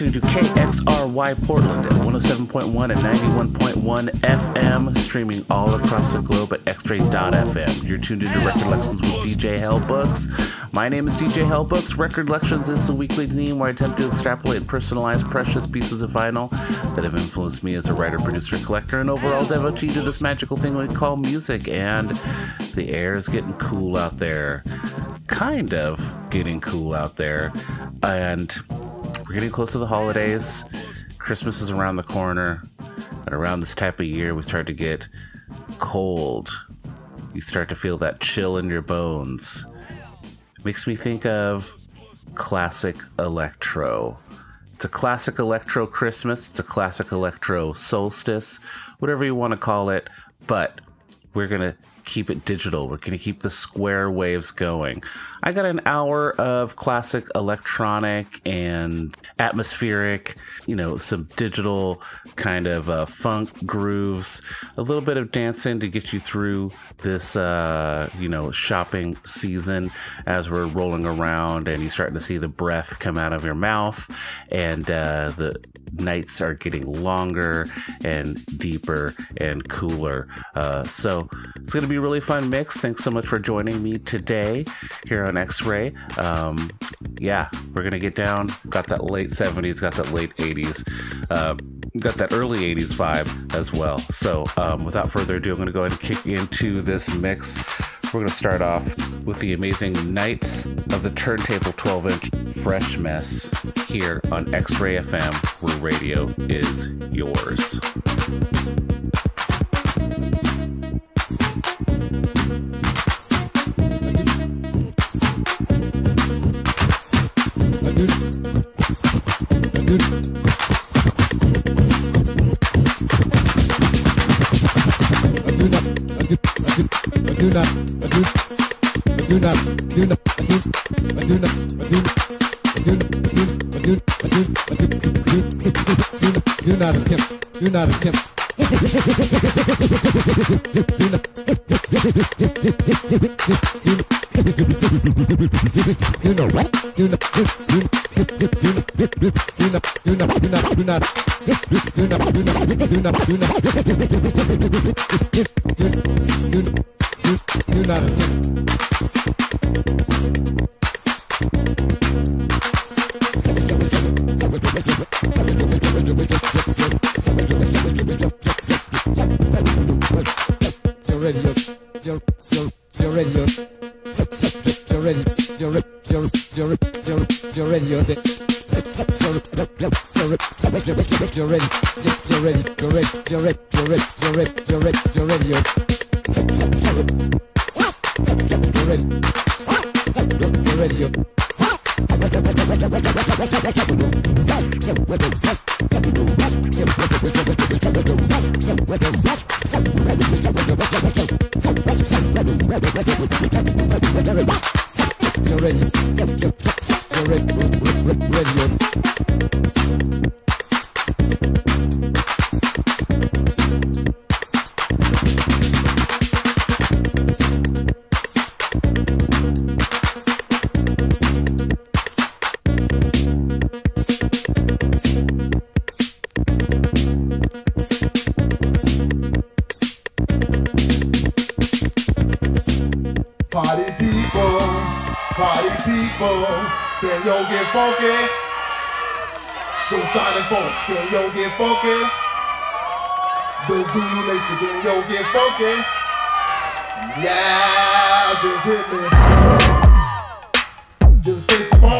listening to KXRY Portland at 107.1 and 91.1 FM, streaming all across the globe at xray.fm. You're tuned into Record Lections with DJ Hellbooks. My name is DJ Hellbooks. Record Lections is a weekly theme where I attempt to extrapolate and personalize precious pieces of vinyl that have influenced me as a writer, producer, collector, and overall devotee to this magical thing we call music. And the air is getting cool out there. Kind of getting cool out there. And we're getting close to the holidays. Christmas is around the corner. And around this type of year, we start to get cold. You start to feel that chill in your bones. It makes me think of classic electro. It's a classic electro Christmas, it's a classic electro solstice, whatever you want to call it, but we're going to keep it digital. We're going to keep the square waves going. I got an hour of classic electronic and atmospheric, you know, some digital kind of uh, funk grooves, a little bit of dancing to get you through this, uh, you know, shopping season as we're rolling around and you're starting to see the breath come out of your mouth and uh, the nights are getting longer and deeper and cooler. Uh, so it's going to be really fun mix. Thanks so much for joining me today here on X Ray. Um, yeah, we're going to get down. Got that late 70s, got that late 80s. Uh, got that early 80s vibe as well. So, um, without further ado, I'm going to go ahead and kick into this mix. We're going to start off with the amazing Knights of the Turntable 12 inch Fresh Mess here on X Ray FM, where radio is yours. Do not attempt. Do not. Do not what? Do not. Do not. Do not. Do not. Do not. Do not. Do not. Do not. Do not. Do not. Do not. Do not. Do not attempt. Your yo te... Just taste the funk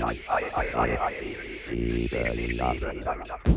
はいはいはいはい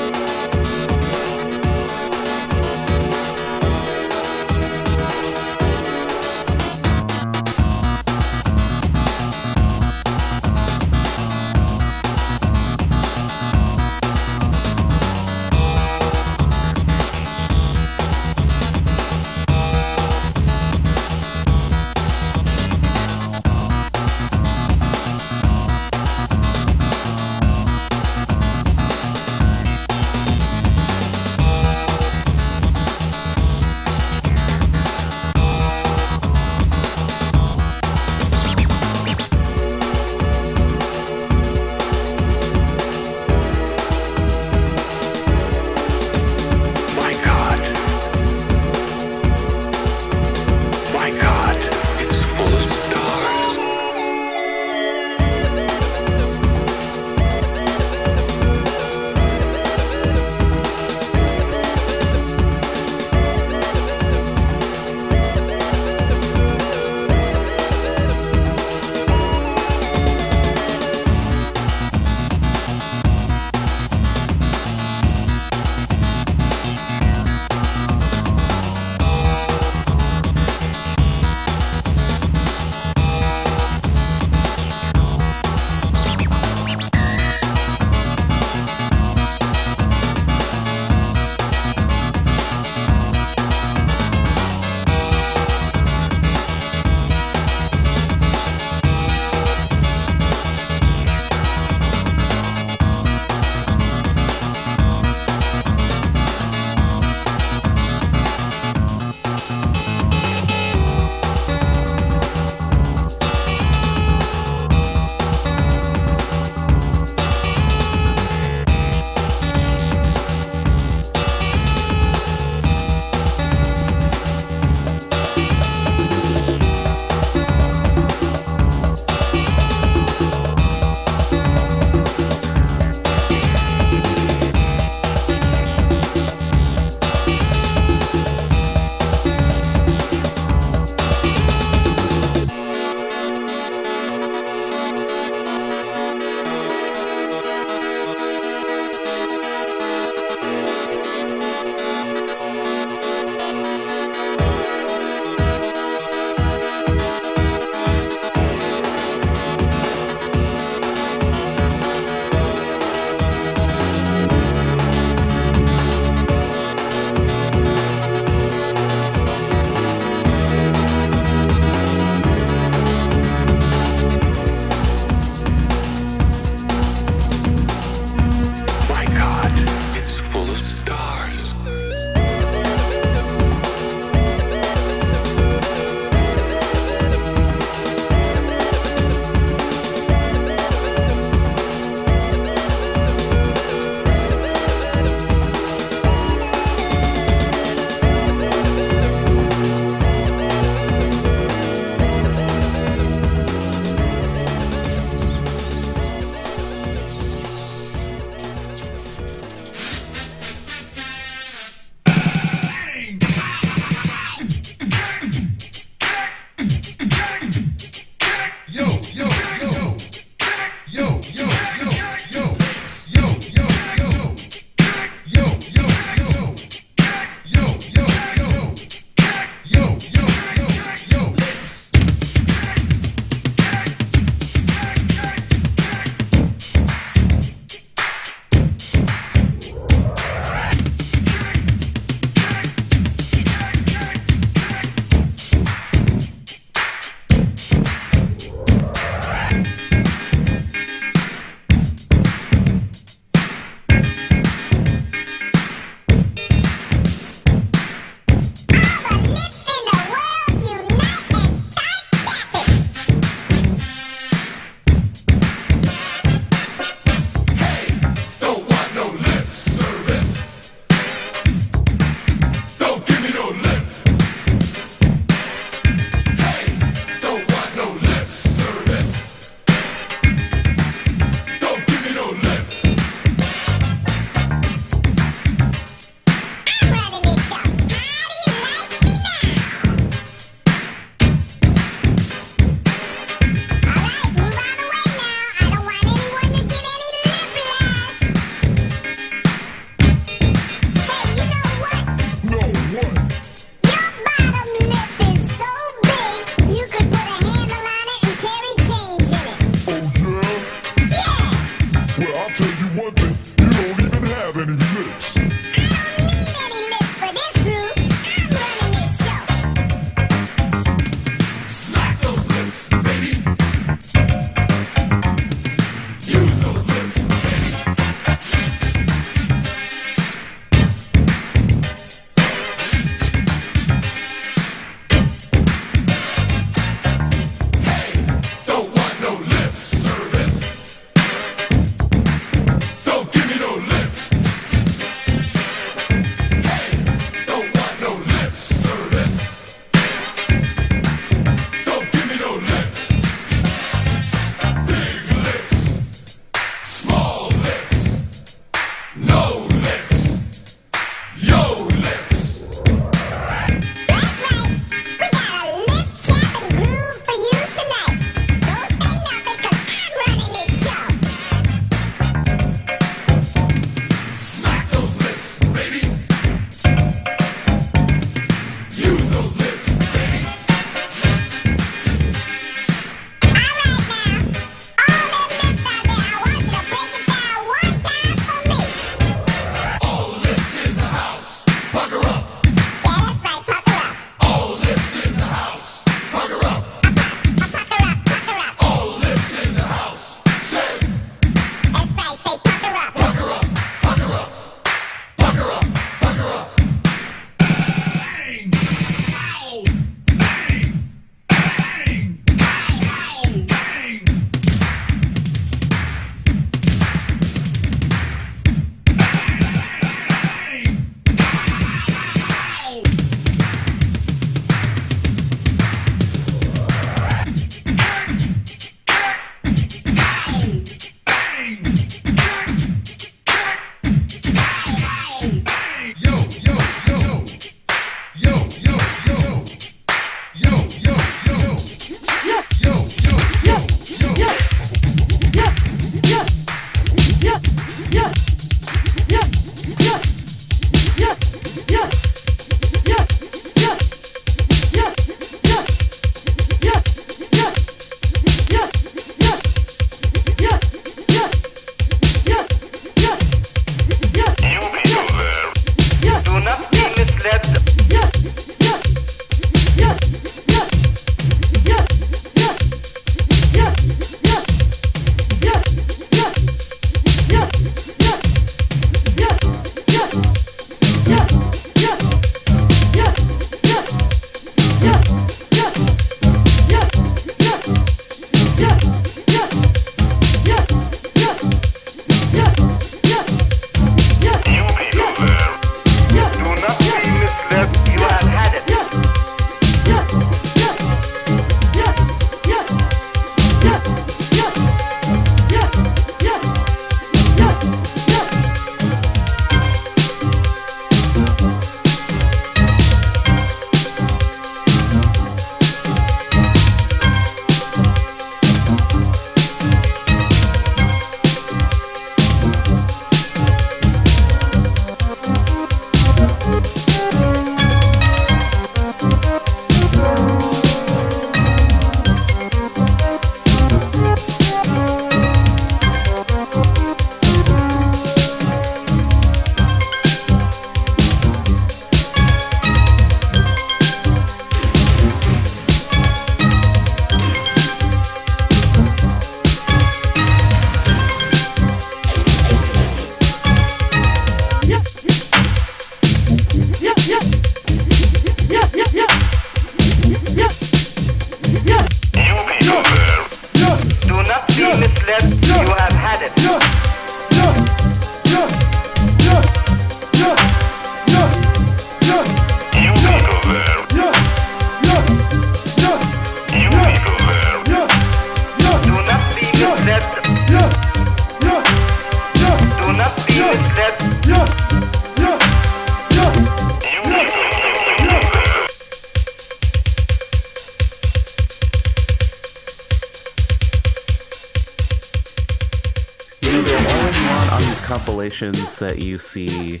That you see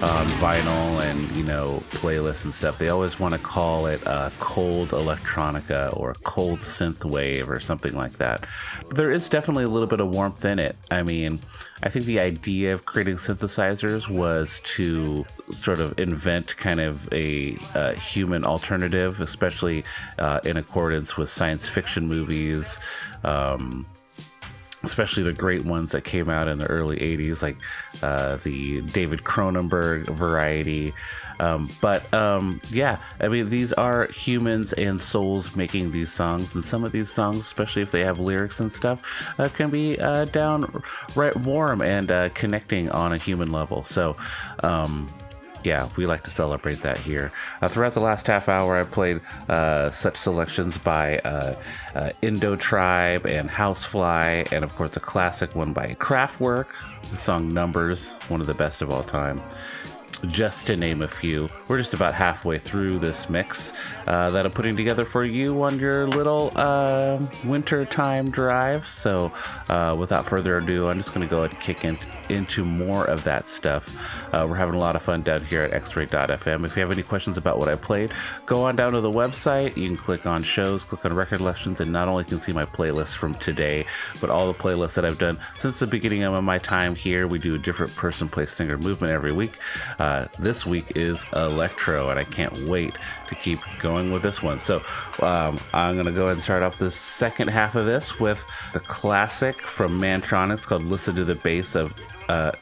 on vinyl and you know playlists and stuff, they always want to call it cold electronica or cold synth wave or something like that. But there is definitely a little bit of warmth in it. I mean, I think the idea of creating synthesizers was to sort of invent kind of a, uh human alternative, especially uh, in accordance with science fiction movies. Um, especially the great ones that came out in the early 80s, like uh, the David Cronenberg variety. Um, but um, yeah, I mean, these are humans and souls making these songs, and some of these songs, especially if they have lyrics and stuff, uh, can be uh, downright warm and uh, connecting on a human level. So, um, yeah, we like to celebrate that here. Uh, throughout the last half hour, I played uh, such selections by uh, uh, Indo Tribe and Housefly, and of course, a classic one by Kraftwerk, the song Numbers, one of the best of all time. Just to name a few, we're just about halfway through this mix uh, that I'm putting together for you on your little uh, winter time drive. So, uh, without further ado, I'm just going to go ahead and kick in, into more of that stuff. Uh, we're having a lot of fun down here at xray.fm. If you have any questions about what I played, go on down to the website. You can click on shows, click on Record Lessons, and not only can see my playlist from today, but all the playlists that I've done since the beginning of my time here. We do a different person, place, singer movement every week. Uh, this week is electro, and I can't wait to keep going with this one. So um, I'm going to go ahead and start off the second half of this with the classic from Mantronix called Listen to the Bass of uh,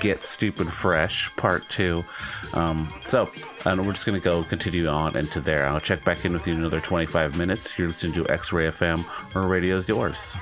Get Stupid Fresh Part 2. Um, so and we're just going to go continue on into there. I'll check back in with you in another 25 minutes. You're listening to X Ray FM, where radio's yours.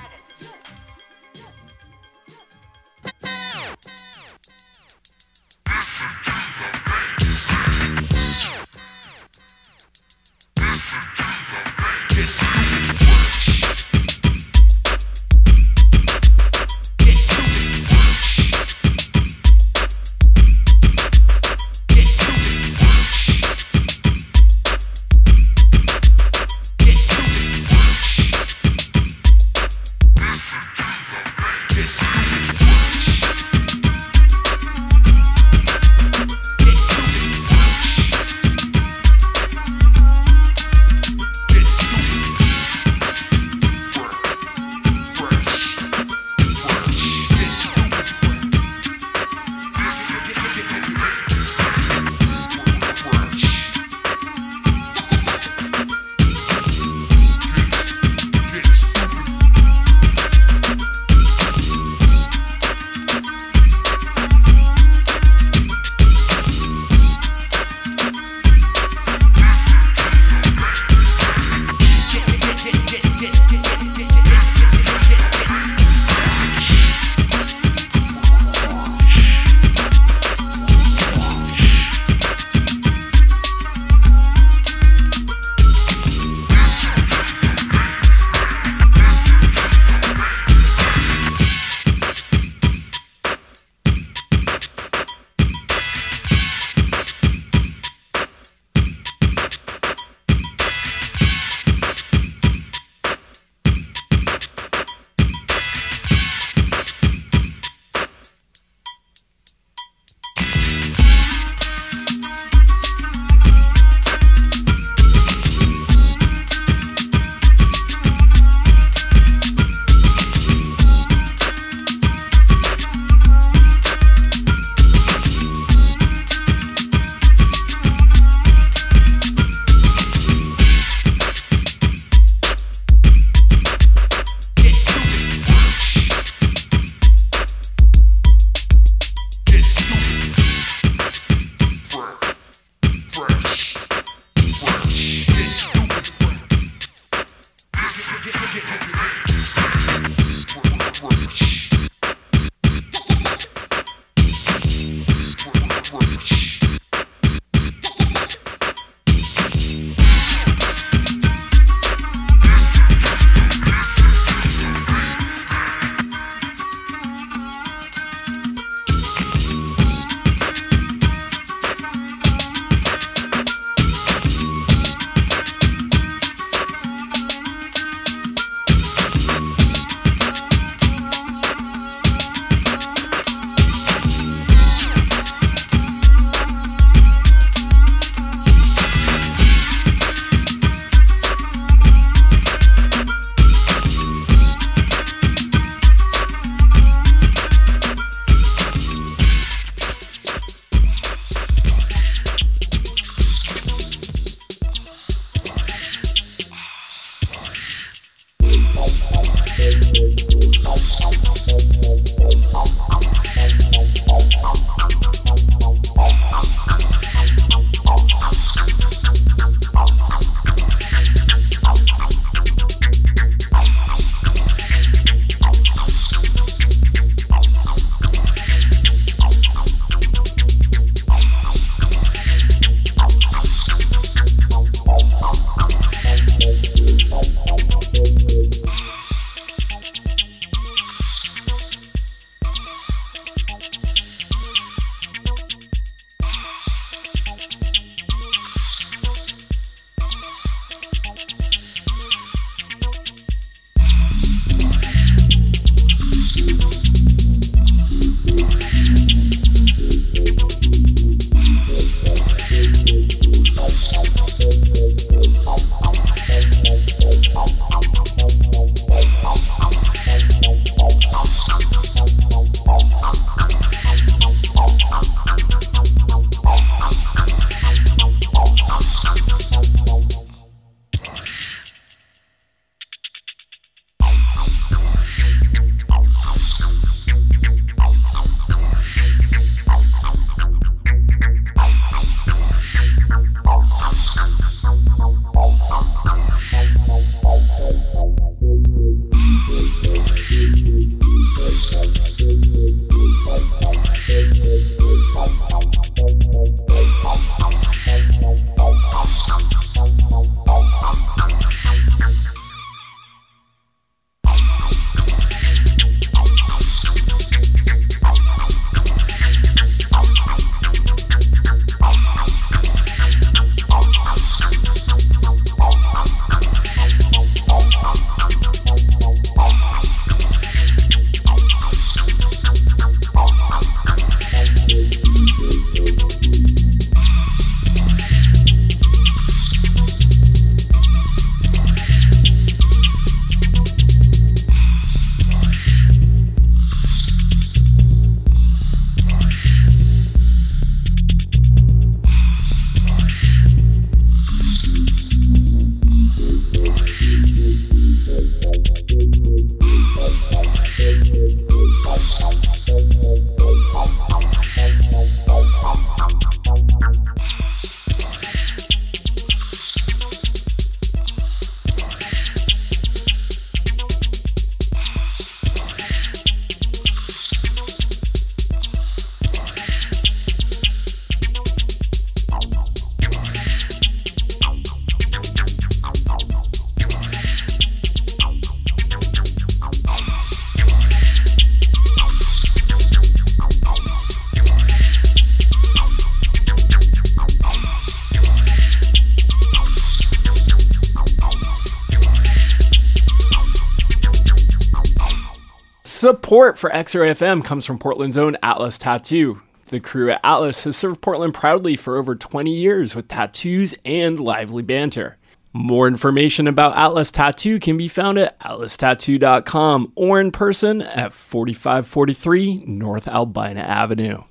Support for X-Ray FM comes from Portland's own Atlas Tattoo. The crew at Atlas has served Portland proudly for over 20 years with tattoos and lively banter. More information about Atlas Tattoo can be found at atlastattoo.com or in person at 4543 North Albina Avenue.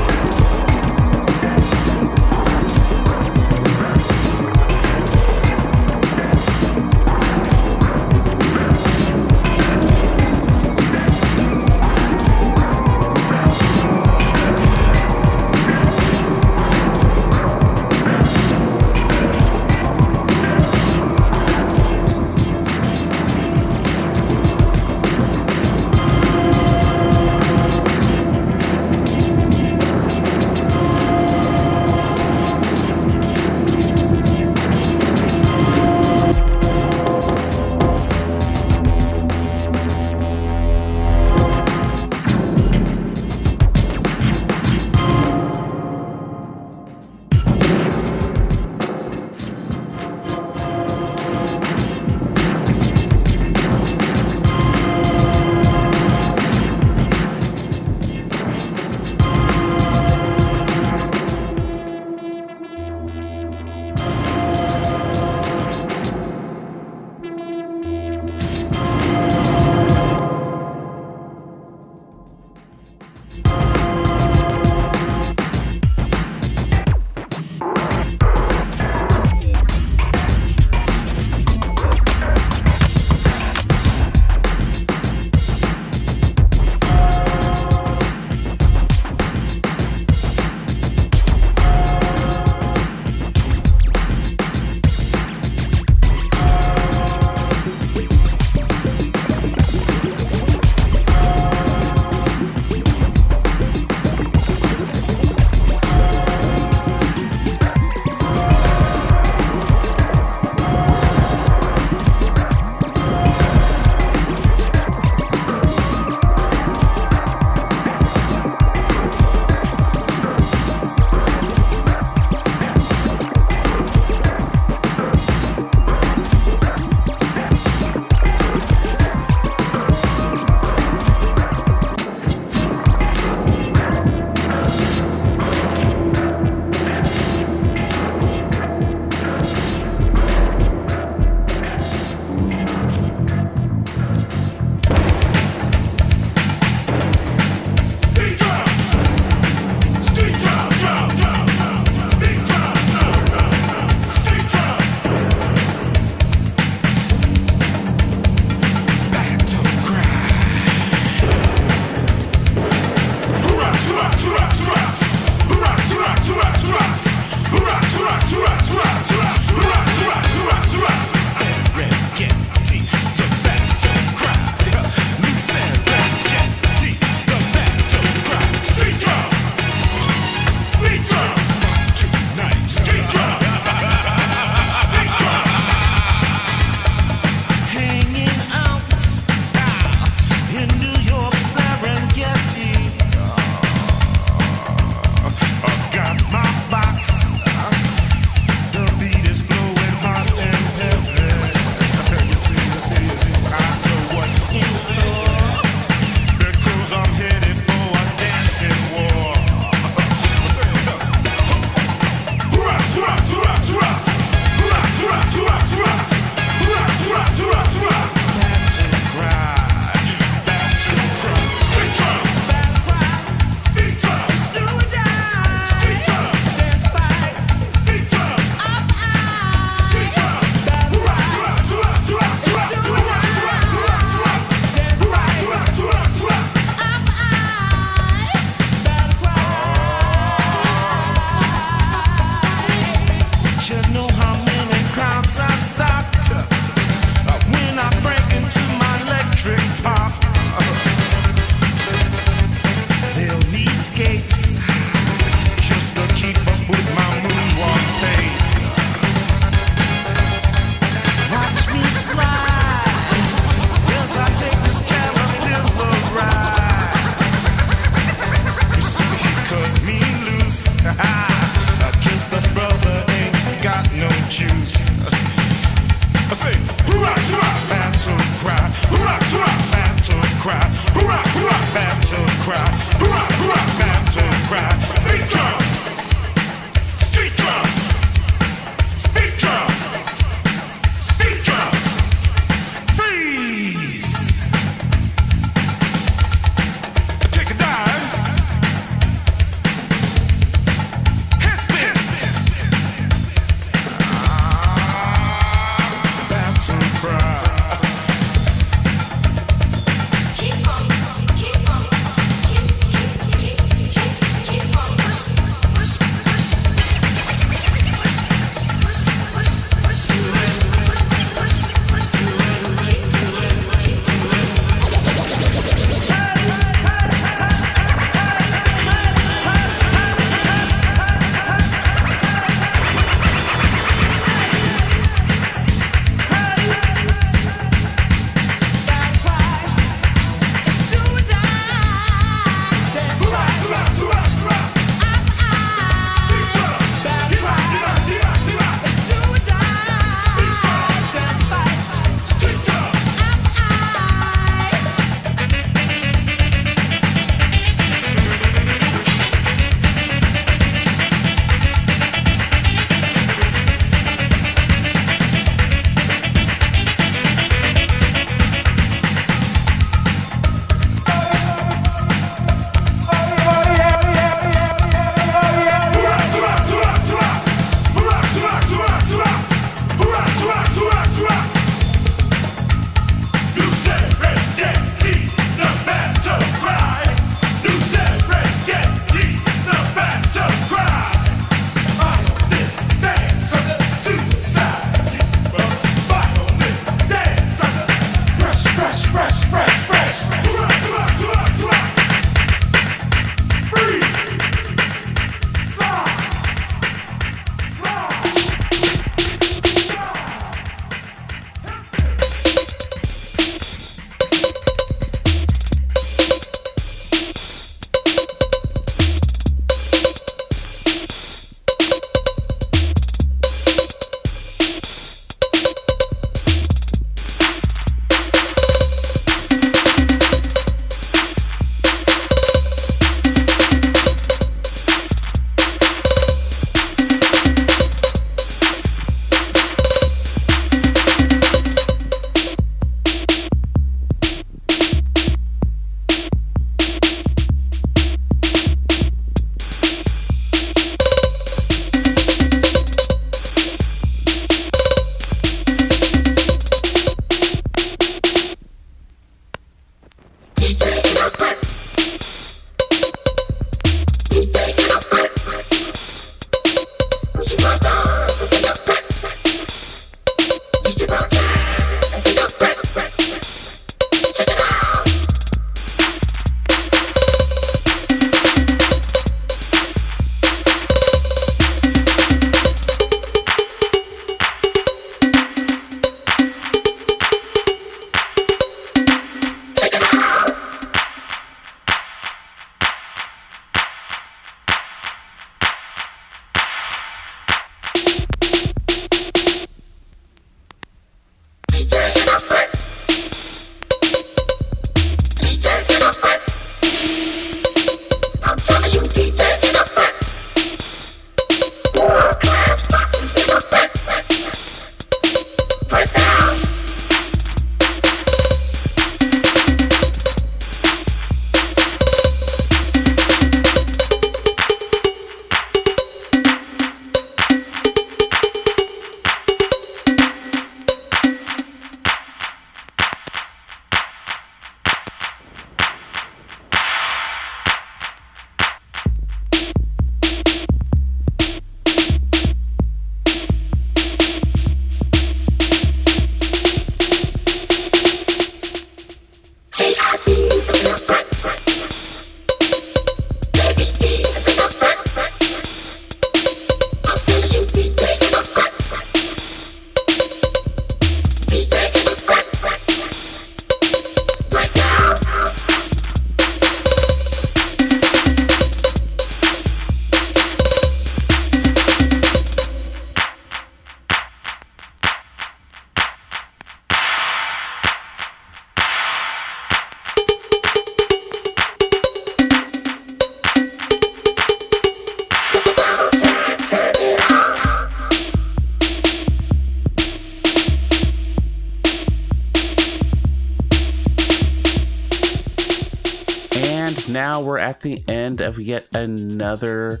The end of yet another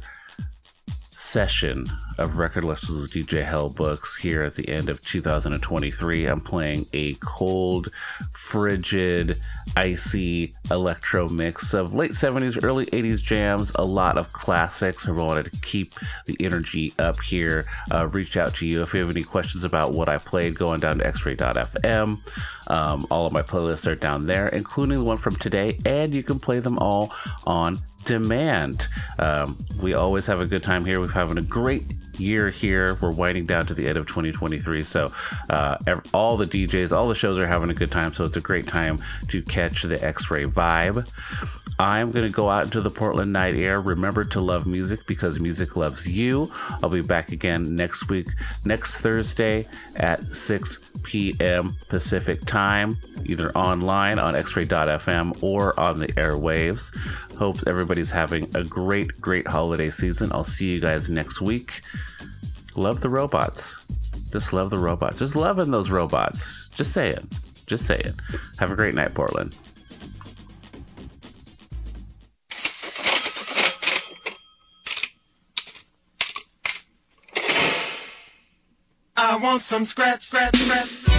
session of Record Lessons with DJ Hell Books here at the end of 2023. I'm playing a cold, frigid, icy electro mix of late 70s, early 80s jams, a lot of classics. I wanted to keep the energy up here. Uh, reach out to you if you have any questions about what I played, going down to xray.fm. Um, all of my playlists are down there, including the one from today, and you can play them all on demand. Um, we always have a good time here. We're having a great year here. We're winding down to the end of 2023. So, uh, all the DJs, all the shows are having a good time. So, it's a great time to catch the X ray vibe. I'm going to go out into the Portland night air. Remember to love music because music loves you. I'll be back again next week, next Thursday at 6 p.m. Pacific time, either online on xray.fm or on the airwaves. Hope everybody's having a great, great holiday season. I'll see you guys next week. Love the robots. Just love the robots. Just loving those robots. Just saying. Just saying. Have a great night, Portland. Want some scratch, scratch, scratch.